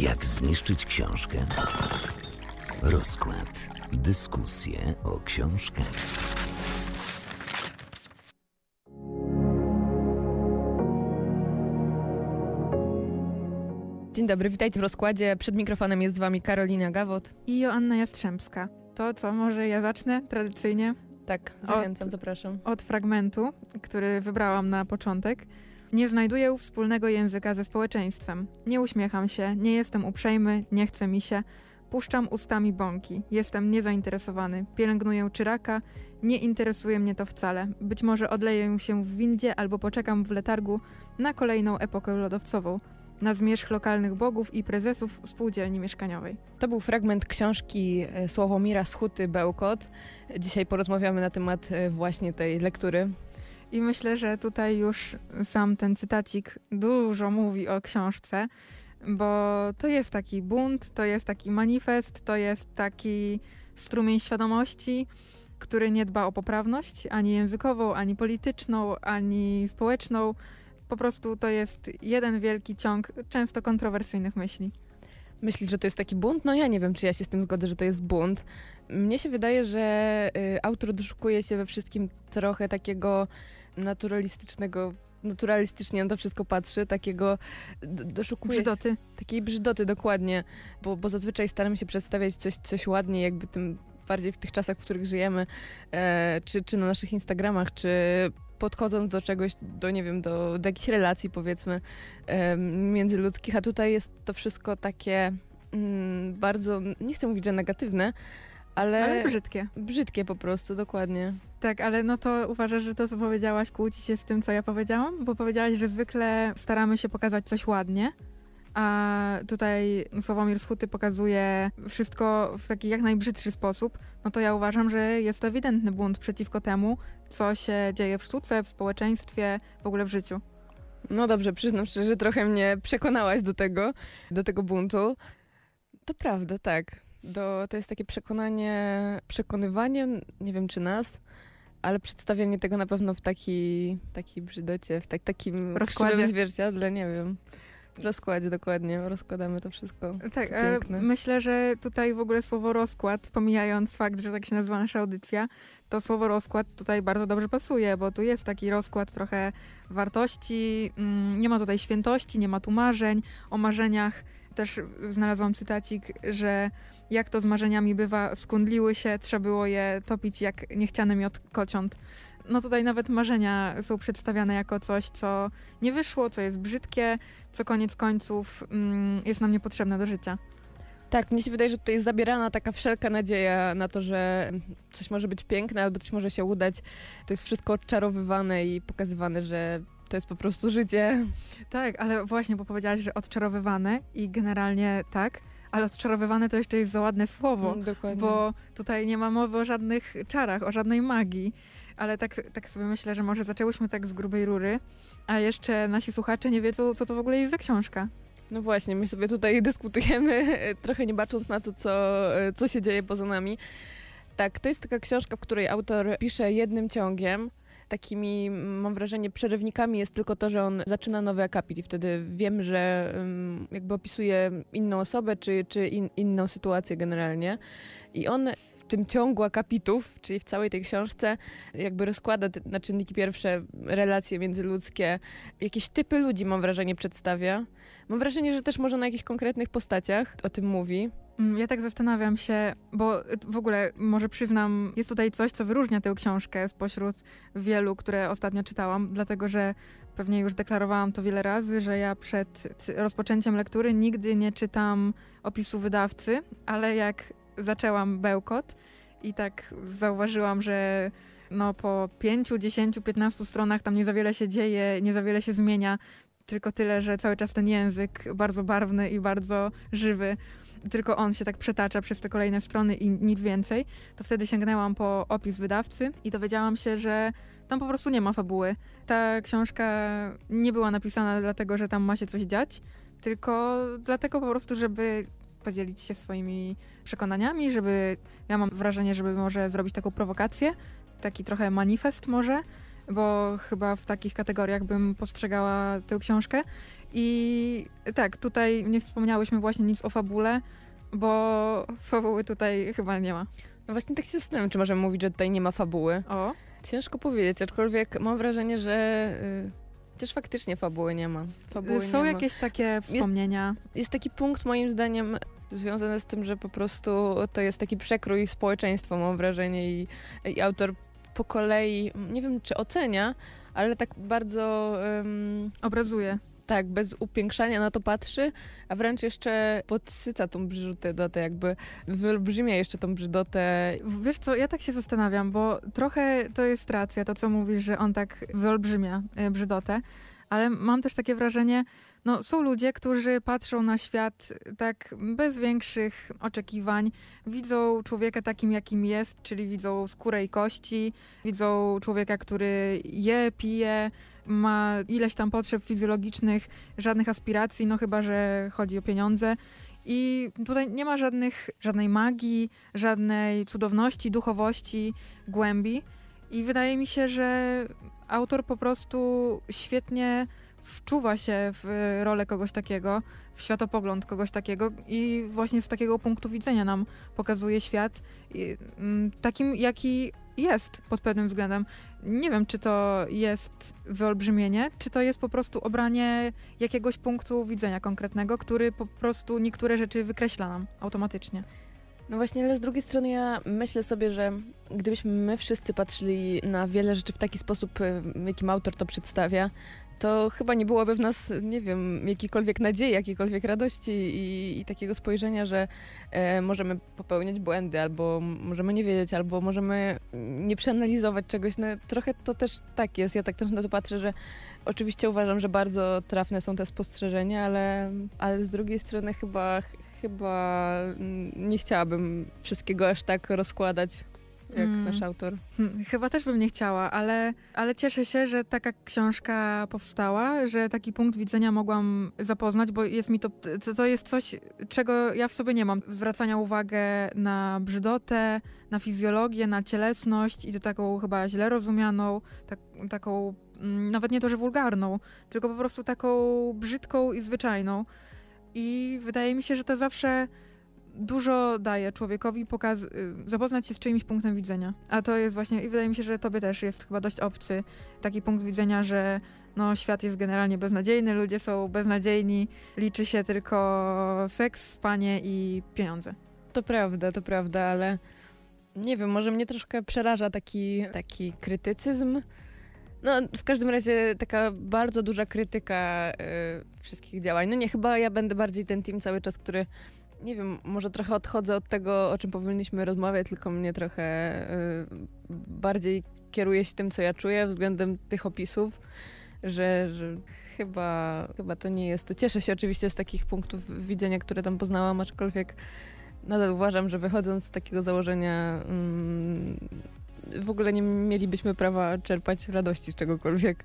Jak zniszczyć książkę? Rozkład. Dyskusje o książkach. Dzień dobry, witajcie w rozkładzie. Przed mikrofonem jest z wami Karolina Gawot. I Joanna Jastrzębska. To co, może ja zacznę tradycyjnie Tak, zachęcam, zapraszam. od fragmentu, który wybrałam na początek. Nie znajduję wspólnego języka ze społeczeństwem. Nie uśmiecham się, nie jestem uprzejmy, nie chce mi się. Puszczam ustami bąki. Jestem niezainteresowany. Pielęgnuję czyraka. Nie interesuje mnie to wcale. Być może odleję się w windzie albo poczekam w letargu na kolejną epokę lodowcową. Na zmierzch lokalnych bogów i prezesów spółdzielni mieszkaniowej. To był fragment książki e, Sławomira Schuty Bełkot. Dzisiaj porozmawiamy na temat e, właśnie tej lektury. I myślę, że tutaj już sam ten cytacik dużo mówi o książce, bo to jest taki bunt, to jest taki manifest, to jest taki strumień świadomości, który nie dba o poprawność ani językową, ani polityczną, ani społeczną. Po prostu to jest jeden wielki ciąg często kontrowersyjnych myśli. Myślisz, że to jest taki bunt? No ja nie wiem, czy ja się z tym zgodzę, że to jest bunt. Mnie się wydaje, że y, autor doszukuje się we wszystkim trochę takiego naturalistycznego, naturalistycznie na to wszystko patrzy, takiego d- doszukuje Brzydoty. takiej brzydoty dokładnie, bo, bo zazwyczaj staramy się przedstawiać coś, coś ładnie, jakby tym bardziej w tych czasach, w których żyjemy, e, czy, czy na naszych Instagramach, czy podchodząc do czegoś, do nie wiem, do, do jakichś relacji powiedzmy e, międzyludzkich, a tutaj jest to wszystko takie mm, bardzo, nie chcę mówić, że negatywne, ale, Ale brzydkie. brzydkie po prostu, dokładnie. Tak, ale no to uważasz, że to, co powiedziałaś, kłóci się z tym, co ja powiedziałam? Bo powiedziałaś, że zwykle staramy się pokazać coś ładnie, a tutaj Sławomir Schuty pokazuje wszystko w taki jak najbrzydszy sposób, no to ja uważam, że jest to ewidentny bunt przeciwko temu, co się dzieje w sztuce, w społeczeństwie, w ogóle w życiu. No dobrze, przyznam szczerze, trochę mnie przekonałaś do tego, do tego buntu. To prawda, tak. Do, to jest takie przekonanie, przekonywanie, nie wiem czy nas, ale przedstawianie tego na pewno w taki, takiej brzydocie, w tak, takim Rozkładzie. zwierciadle, nie wiem. W rozkładzie dokładnie, rozkładamy to wszystko. Tak, myślę, że tutaj w ogóle słowo rozkład, pomijając fakt, że tak się nazywa nasza audycja, to słowo rozkład tutaj bardzo dobrze pasuje, bo tu jest taki rozkład trochę wartości, mm, nie ma tutaj świętości, nie ma tu marzeń. O marzeniach też znalazłam cytacik, że jak to z marzeniami bywa, skundliły się, trzeba było je topić jak niechciany miot kociąt. No tutaj nawet marzenia są przedstawiane jako coś, co nie wyszło, co jest brzydkie, co koniec końców mm, jest nam niepotrzebne do życia. Tak, mnie się wydaje, że tutaj jest zabierana taka wszelka nadzieja na to, że coś może być piękne albo coś może się udać. To jest wszystko odczarowywane i pokazywane, że to jest po prostu życie. Tak, ale właśnie, bo powiedziałaś, że odczarowywane i generalnie tak, ale odczarowywane to jeszcze jest za ładne słowo, Mm, Dokładnie. bo tutaj nie ma mowy o żadnych czarach, o żadnej magii. Ale tak, tak sobie myślę, że może zaczęłyśmy tak z grubej rury, a jeszcze nasi słuchacze nie wiedzą, co to w ogóle jest za książka. No właśnie, my sobie tutaj dyskutujemy, trochę nie bacząc na to, co, co się dzieje poza nami. Tak, to jest taka książka, w której autor pisze jednym ciągiem. Takimi, mam wrażenie, przerywnikami jest tylko to, że on zaczyna nowy akapit i wtedy wiem, że jakby opisuje inną osobę czy, czy in, inną sytuację generalnie. I on w tym ciągu akapitów, czyli w całej tej książce, jakby rozkłada na czynniki pierwsze relacje międzyludzkie, jakieś typy ludzi, mam wrażenie, przedstawia. Mam wrażenie, że też może na jakichś konkretnych postaciach o tym mówi. Mm, Ja tak zastanawiam się, bo w ogóle może przyznam, jest tutaj coś, co wyróżnia tę książkę spośród wielu, które ostatnio czytałam, dlatego że pewnie już deklarowałam to wiele razy, że ja przed rozpoczęciem lektury nigdy nie czytam opisu wydawcy, ale jak zaczęłam bełkot i tak zauważyłam, że no po 5, 10, 15 stronach tam nie za wiele się dzieje, nie za wiele się zmienia, tylko tyle, że cały czas ten język bardzo barwny i bardzo żywy tylko on się tak przetacza przez te kolejne strony i nic więcej, to wtedy sięgnęłam po opis wydawcy i dowiedziałam się, że tam po prostu nie ma fabuły. Ta książka nie była napisana dlatego, że tam ma się coś dziać, tylko dlatego po prostu, żeby podzielić się swoimi przekonaniami, żeby, ja mam wrażenie, żeby może zrobić taką prowokację, taki trochę manifest może, bo chyba w takich kategoriach bym postrzegała tę książkę. I tak, tutaj nie wspomniałyśmy właśnie nic o fabule, bo fabuły tutaj chyba nie ma. No właśnie tak się zastanawiam, czy możemy mówić, że tutaj nie ma fabuły. O, Ciężko powiedzieć, aczkolwiek mam wrażenie, że y, chociaż faktycznie fabuły nie ma. Fabuły są nie jakieś takie wspomnienia. Ma. Jest taki punkt moim zdaniem związany z tym, że po prostu to jest taki przekrój społeczeństwa, mam wrażenie i, i autor po kolei, nie wiem czy ocenia, ale tak bardzo... Um, Obrazuje. Tak, bez upiększania na to patrzy, a wręcz jeszcze podsyca tą brzydotę, jakby wyolbrzymia jeszcze tą brzydotę. Wiesz co, ja tak się zastanawiam, bo trochę to jest racja, to co mówisz, że on tak wyolbrzymia e, brzydotę, ale mam też takie wrażenie, no, są ludzie, którzy patrzą na świat tak bez większych oczekiwań. Widzą człowieka takim, jakim jest, czyli widzą skórę i kości, widzą człowieka, który je, pije, ma ileś tam potrzeb fizjologicznych, żadnych aspiracji, no chyba, że chodzi o pieniądze. I tutaj nie ma żadnych, żadnej magii, żadnej cudowności, duchowości, głębi. I wydaje mi się, że autor po prostu świetnie wczuwa się w rolę kogoś takiego, w światopogląd kogoś takiego i właśnie z takiego punktu widzenia nam pokazuje świat mm, takim, jaki jest pod pewnym względem. Nie wiem, czy to jest wyolbrzymienie, czy to jest po prostu obranie jakiegoś punktu widzenia konkretnego, który po prostu niektóre rzeczy wykreśla nam automatycznie. No właśnie, ale z drugiej strony ja myślę sobie, że gdybyśmy my wszyscy patrzyli na wiele rzeczy w taki sposób, jakim autor to przedstawia, to chyba nie byłoby w nas, nie wiem, jakiejkolwiek nadziei, jakiejkolwiek radości i, i takiego spojrzenia, że e, możemy popełniać błędy, albo możemy nie wiedzieć, albo możemy nie przeanalizować czegoś. No, trochę to też tak jest. Ja tak też na to patrzę, że oczywiście uważam, że bardzo trafne są te spostrzeżenia, ale, ale z drugiej strony chyba, chyba nie chciałabym wszystkiego aż tak rozkładać jak mm. nasz autor. Hmm, chyba też bym nie chciała, ale, ale cieszę się, że taka książka powstała, że taki punkt widzenia mogłam zapoznać, bo jest mi to, to, to jest coś, czego ja w sobie nie mam. Zwracania uwagę na brzydotę, na fizjologię, na cielesność i to taką chyba źle rozumianą, tak, taką mm, nawet nie to, że wulgarną, tylko po prostu taką brzydką i zwyczajną. I wydaje mi się, że to zawsze dużo daje człowiekowi pokaz- y, zapoznać się z czyimś punktem widzenia. A to jest właśnie, i wydaje mi się, że tobie też jest chyba dość obcy taki punkt widzenia, że no, świat jest generalnie beznadziejny, ludzie są beznadziejni, liczy się tylko seks, spanie i pieniądze. To prawda, to prawda, ale nie wiem, może mnie troszkę przeraża taki, taki krytycyzm. No, w każdym razie taka bardzo duża krytyka y, wszystkich działań. No nie, chyba ja będę bardziej ten team cały czas, który nie wiem, może trochę odchodzę od tego, o czym powinniśmy rozmawiać, tylko mnie trochę y, bardziej kieruje się tym, co ja czuję względem tych opisów, że, że chyba, chyba to nie jest. Cieszę się oczywiście z takich punktów widzenia, które tam poznałam, aczkolwiek nadal uważam, że wychodząc z takiego założenia mm, w ogóle nie mielibyśmy prawa czerpać radości z czegokolwiek.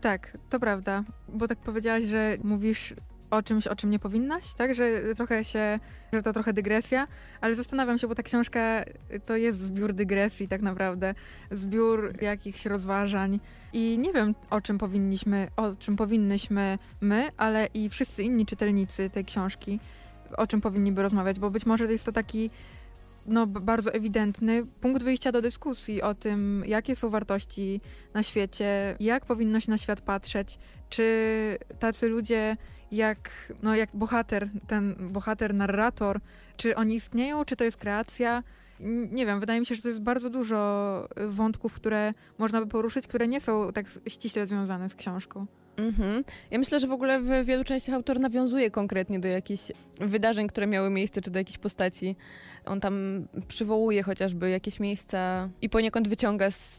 Tak, to prawda, bo tak powiedziałaś, że mówisz o czymś, o czym nie powinnaś, tak? Że trochę się, że to trochę dygresja, ale zastanawiam się, bo ta książka to jest zbiór dygresji tak naprawdę, zbiór jakichś rozważań i nie wiem, o czym powinniśmy, o czym powinnyśmy my, ale i wszyscy inni czytelnicy tej książki, o czym powinniby rozmawiać, bo być może jest to taki no, bardzo ewidentny punkt wyjścia do dyskusji o tym, jakie są wartości na świecie, jak powinno się na świat patrzeć, czy tacy ludzie jak, no, jak bohater, ten bohater, narrator, czy oni istnieją, czy to jest kreacja. Nie wiem, wydaje mi się, że to jest bardzo dużo wątków, które można by poruszyć, które nie są tak ściśle związane z książką. Mhm. Ja myślę, że w ogóle w wielu częściach autor nawiązuje konkretnie do jakichś wydarzeń, które miały miejsce, czy do jakichś postaci. On tam przywołuje chociażby jakieś miejsca i poniekąd wyciąga z,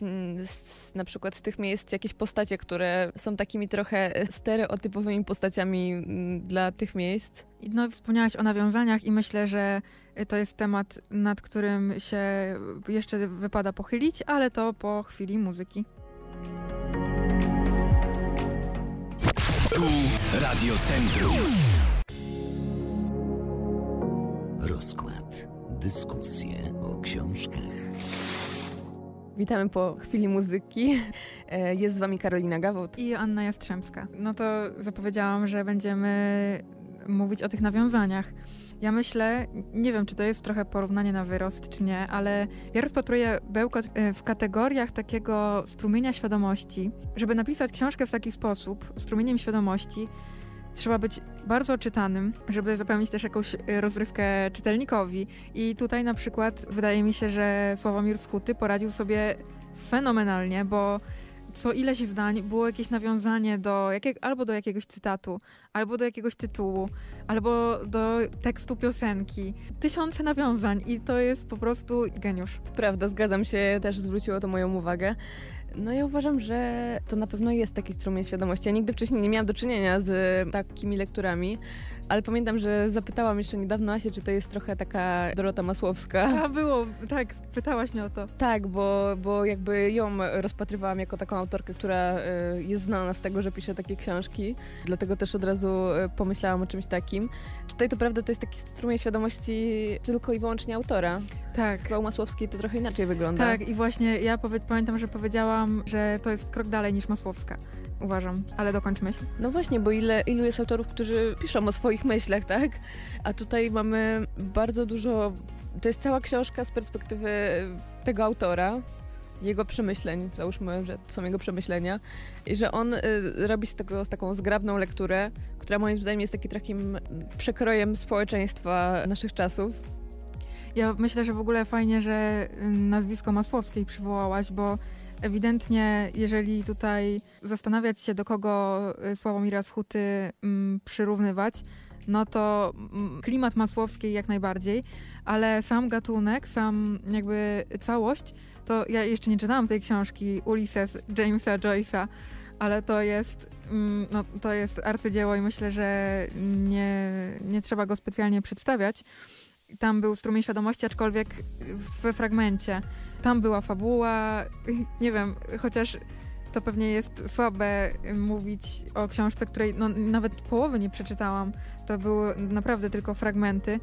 z, na przykład z tych miejsc jakieś postacie, które są takimi trochę stereotypowymi postaciami mm, dla tych miejsc. No, wspomniałaś o nawiązaniach i myślę, że to jest temat, nad którym się jeszcze wypada pochylić, ale to po chwili muzyki. Tu Radio Centrum. Dyskusje o książkach. Witamy po chwili muzyki. E, jest z wami Karolina Gawot. I Anna Jastrzębska. No to zapowiedziałam, że będziemy mówić o tych nawiązaniach. Ja myślę, nie wiem, czy to jest trochę porównanie na wyrost, czy nie, ale ja rozpatruję bełkot e, w kategoriach takiego strumienia świadomości. Żeby napisać książkę w taki sposób, strumieniem świadomości, trzeba być bardzo czytanym, żeby zapewnić też jakąś e, rozrywkę czytelnikowi. I tutaj na przykład wydaje mi się, że Sławomir Skuty poradził sobie fenomenalnie, bo co ileś zdań było jakieś nawiązanie do jakieg, albo do jakiegoś cytatu, albo do jakiegoś tytułu, albo do tekstu piosenki. Tysiące nawiązań i to jest po prostu geniusz. Prawda, zgadzam się, też zwróciło to moją uwagę. No ja uważam, że to na pewno jest taki strumień świadomości. Ja nigdy wcześniej nie miałam do czynienia z takimi lekturami, ale pamiętam, że zapytałam jeszcze niedawno Asię, czy to jest trochę taka Dorota Masłowska. A było, tak, pytałaś mnie o to. Tak, bo, bo jakby ją rozpatrywałam jako taką autorkę, która y, jest znana z tego, że pisze takie książki, dlatego też od razu y, pomyślałam o czymś takim. Tutaj to prawda to jest taki strumień świadomości tylko i wyłącznie autora. Tak. Chyba u Masłowskiej to trochę inaczej wygląda. Tak, i właśnie ja powie- pamiętam, że powiedziałam, że to jest krok dalej niż Masłowska. Uważam, ale dokończ myśl. No właśnie, bo ile, ilu jest autorów, którzy piszą o swoich myślach, tak? A tutaj mamy bardzo dużo. To jest cała książka z perspektywy tego autora, jego przemyśleń, załóżmy, że to są jego przemyślenia, i że on y, robi z tego z taką zgrabną lekturę, która moim zdaniem jest takim takim przekrojem społeczeństwa naszych czasów. Ja myślę, że w ogóle fajnie, że ym, nazwisko Masłowskiej przywołałaś, bo ewidentnie, jeżeli tutaj zastanawiać się, do kogo y, Sławomira Schuty ym, przyrównywać, no to mm, klimat Masłowskiej jak najbardziej, ale sam gatunek, sam jakby całość, to ja jeszcze nie czytałam tej książki Ulysses Jamesa Joyce'a, ale to jest, mm, no, to jest arcydzieło i myślę, że nie, nie trzeba go specjalnie przedstawiać. Tam był strumień świadomości, aczkolwiek we fragmencie. Tam była fabuła, nie wiem, chociaż to pewnie jest słabe mówić o książce, której no, nawet połowy nie przeczytałam. To były naprawdę tylko fragmenty.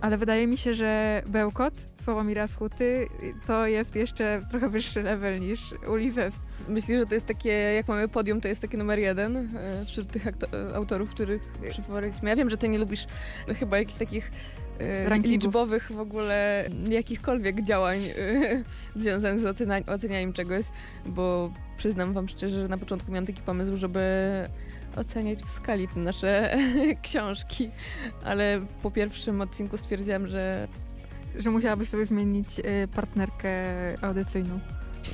Ale wydaje mi się, że Bełkot Sławomira Schuty to jest jeszcze trochę wyższy level niż Ulysses. Myślisz, że to jest takie, jak mamy podium, to jest taki numer jeden e, wśród tych autorów, których przywołaliśmy. Ja wiem, że ty nie lubisz chyba jakichś takich Rankingów. liczbowych w ogóle jakichkolwiek działań e, związanych z ocenianiem czegoś, bo przyznam wam szczerze, że na początku miałam taki pomysł, żeby oceniać w skali te nasze książki, ale po pierwszym odcinku stwierdziłam, że Że musiałabyś sobie zmienić y, partnerkę audycyjną.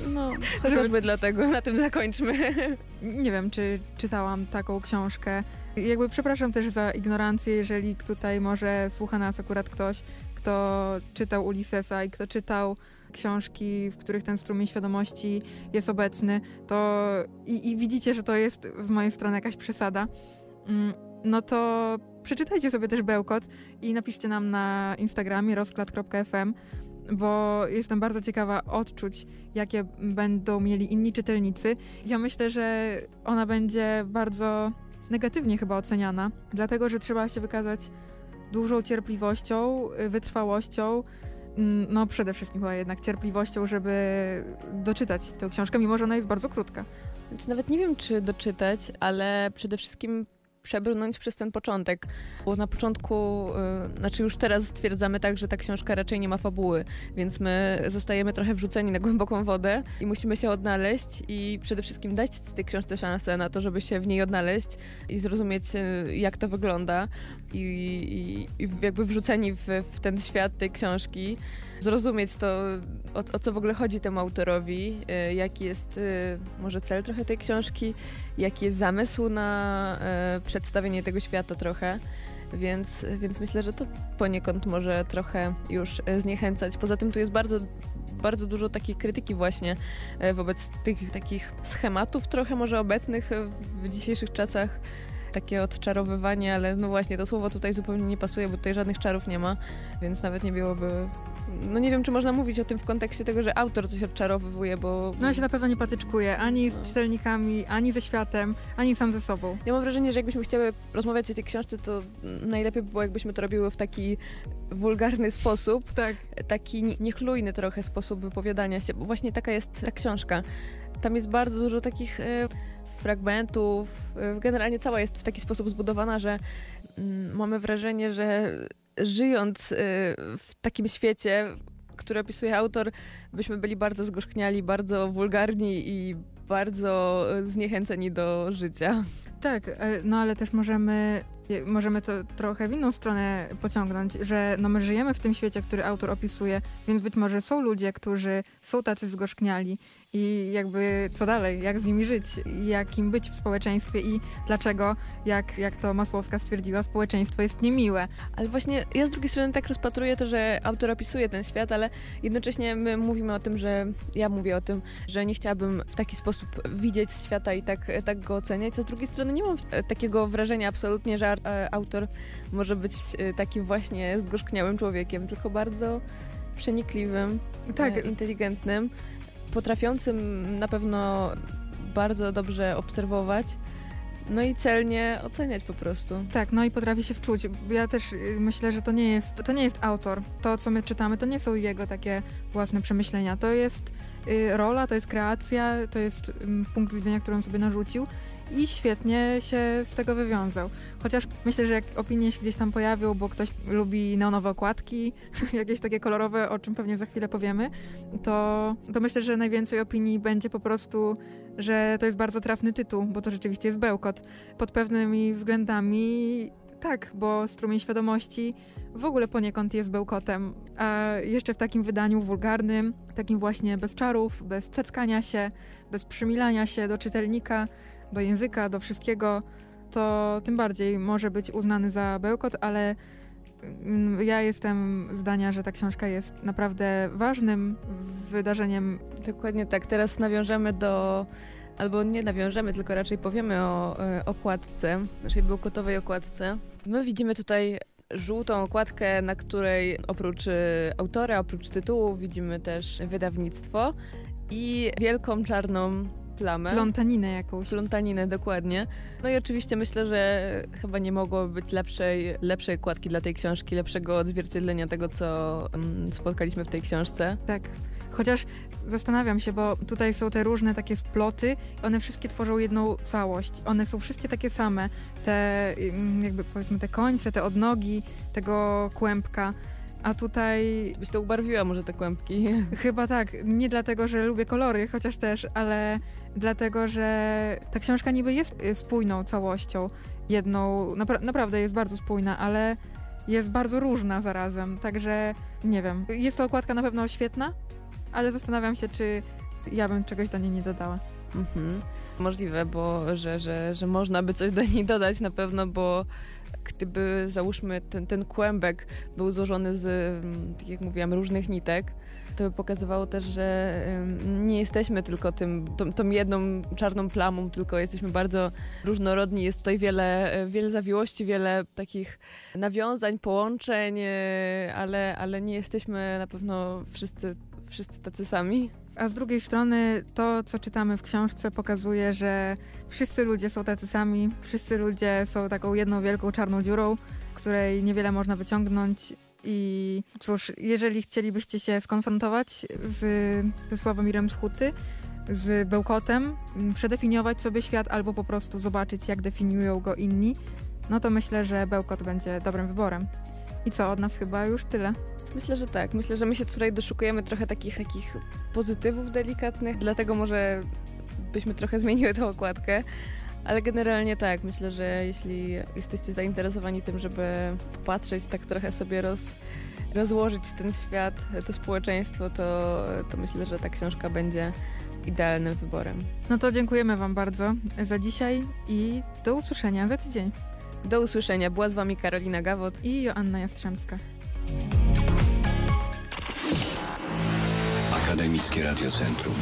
no, chociażby dlatego na tym zakończmy. Nie wiem, czy czytałam taką książkę. Jakby przepraszam też za ignorancję, jeżeli tutaj może słucha nas akurat ktoś, kto czytał Ulyssesa i kto czytał książki, w których ten strumień świadomości jest obecny, to i, i widzicie, że to jest z mojej strony jakaś przesada, mm, no to przeczytajcie sobie też Bełkot i napiszcie nam na Instagramie rozklad.fm, bo jestem bardzo ciekawa odczuć, jakie będą mieli inni czytelnicy. Ja myślę, że ona będzie bardzo negatywnie chyba oceniana, dlatego że trzeba się wykazać dużą cierpliwością, y, wytrwałością, mm, no przede wszystkim chyba jednak cierpliwością, żeby doczytać tę książkę, mimo że ona jest bardzo krótka. Znaczy, nawet nie wiem, czy doczytać, ale przede wszystkim przebrnąć przez ten początek. Bo na początku, y, znaczy już teraz stwierdzamy tak, że ta książka raczej nie ma fabuły, więc my zostajemy trochę wrzuceni na głęboką wodę i musimy się odnaleźć i przede wszystkim dać tej książce szansę na to, żeby się w niej odnaleźć i zrozumieć, y, jak to wygląda i, i, i jakby wrzuceni w, w ten świat tej książki zrozumieć to, o, o co w ogóle chodzi temu autorowi, y, jaki jest y, może cel trochę tej książki, jaki jest zamysł na y, przedstawienie tego świata trochę. Więc, więc myślę, że to poniekąd może trochę już zniechęcać. Poza tym tu jest bardzo, bardzo dużo takiej krytyki właśnie wobec tych takich schematów trochę może obecnych w dzisiejszych czasach takie odczarowywanie, ale no właśnie to słowo tutaj zupełnie nie pasuje, bo tutaj żadnych czarów nie ma, więc nawet nie byłoby. No nie wiem, czy można mówić o tym w kontekście tego, że autor coś odczarowywuje, bo. No się na pewno nie patyczkuje ani z No. czytelnikami, ani ze światem, ani sam ze sobą. Ja mam wrażenie, że jakbyśmy chciały rozmawiać o tej książce, to najlepiej by było, jakbyśmy to robiły w taki wulgarny sposób, Tak. taki ni- niechlujny trochę sposób wypowiadania się, bo właśnie taka jest ta książka. Tam jest bardzo dużo takich e, fragmentów, e, generalnie cała jest w taki sposób zbudowana, że mm, mamy wrażenie, że żyjąc e, w takim świecie, który opisuje autor, byśmy byli bardzo zgorzkniali, bardzo wulgarni i bardzo e, zniechęceni do życia. Tak, e, no ale też możemy, je- możemy to trochę w inną stronę pociągnąć, że no my żyjemy w tym świecie, który autor opisuje, więc być może są ludzie, którzy są tacy zgorzkniali i jakby co dalej, jak z nimi żyć, jakim być w społeczeństwie i dlaczego, jak, jak to Masłowska stwierdziła, społeczeństwo jest niemiłe. Ale właśnie ja z drugiej strony tak rozpatruję to, że autor opisuje ten świat, ale jednocześnie my mówimy o tym, że ja mówię o tym, że nie chciałabym w taki sposób widzieć świata i tak, tak go oceniać, a z drugiej strony nie mam e, takiego wrażenia absolutnie, że e, autor może być e, takim właśnie zgorzkniałym człowiekiem, tylko bardzo przenikliwym, Tak, inteligentnym, potrafiącym na pewno bardzo dobrze obserwować, no i celnie oceniać po prostu. Tak, no i potrafi się wczuć. Ja też y, myślę, że to nie jest, to nie jest autor. To, co my czytamy, to nie są jego takie własne przemyślenia. To jest y, rola, to jest kreacja, to jest punkt widzenia, który on sobie narzucił i świetnie się z tego wywiązał. Chociaż myślę, że jak opinie się gdzieś tam pojawią, bo ktoś lubi neonowe okładki, jakieś takie kolorowe, o czym pewnie za chwilę powiemy, to, to myślę, że najwięcej opinii będzie po prostu, że to jest bardzo trafny tytuł, bo to rzeczywiście jest bełkot pod pewnymi względami tak, bo strumień świadomości w ogóle poniekąd jest bełkotem, a jeszcze w takim wydaniu wulgarnym, takim właśnie bez czarów, bez ceckania się, bez przymilania się do czytelnika, do języka, do wszystkiego, to tym bardziej może być uznany za bełkot, ale mm, ja jestem zdania, że ta książka jest naprawdę ważnym wydarzeniem Dokładnie tak. Teraz nawiążemy do, albo nie nawiążemy, tylko raczej powiemy o e, okładce, naszej bełkotowej okładce. My widzimy tutaj żółtą okładkę, na której oprócz e, autora, oprócz tytułu widzimy też wydawnictwo i wielką czarną plamę. plątaninę jakąś. Plątaninę, dokładnie. No i oczywiście myślę, że chyba nie mogło być lepszej, lepszej okładki dla tej książki, lepszego odzwierciedlenia tego, co mm, spotkaliśmy w tej książce. Tak. Chociaż zastanawiam się, bo tutaj są te różne takie sploty, one wszystkie tworzą jedną całość. One są wszystkie takie same. Te mm, jakby powiedzmy te końce, te odnogi tego kłębka. A tutaj Byś to ubarwiła może te kłębki. chyba tak, nie dlatego, że lubię kolory, chociaż też, ale dlatego, że ta książka niby jest y, spójną całością. Jedną, napra- naprawdę jest bardzo spójna, ale jest bardzo różna zarazem. Także nie wiem. Jest to okładka na pewno świetna, ale zastanawiam się, czy ja bym czegoś do niej nie dodała. Mhm. Możliwe, bo że, że, że można by coś do niej dodać na pewno, bo gdyby załóżmy ten, ten kłębek był złożony z, mm, tak jak mówiłam, różnych nitek, to by pokazywało też, że nie jesteśmy tylko tym, tą, tą jedną czarną plamą, tylko jesteśmy bardzo różnorodni. Jest tutaj wiele, e, wiele zawiłości, wiele takich nawiązań, połączeń, e, ale, ale nie jesteśmy na pewno wszyscy, wszyscy tacy sami. A z drugiej strony to, co czytamy w książce, pokazuje, że wszyscy ludzie są tacy sami, wszyscy ludzie są taką jedną wielką czarną dziurą, której niewiele można wyciągnąć. I cóż, jeżeli chcielibyście się skonfrontować z, ze Sławomirem z Huty, z Bełkotem, m, przedefiniować sobie świat albo po prostu zobaczyć, jak definiują go inni, no to myślę, że Bełkot będzie dobrym wyborem. I co, od nas chyba już tyle. Myślę, że tak. Myślę, że my się tutaj doszukujemy trochę takich, takich pozytywów delikatnych, dlatego może byśmy trochę zmieniły tą okładkę. Ale generalnie tak, myślę, że jeśli jesteście zainteresowani tym, żeby popatrzeć, tak trochę sobie roz, rozłożyć ten świat, to społeczeństwo, to, to myślę, że ta książka będzie idealnym wyborem. No to dziękujemy Wam bardzo za dzisiaj i do usłyszenia za tydzień. Do usłyszenia. Była z Wami Karolina Gawot. I Joanna Jastrzębska. Akademickie Radiocentrum.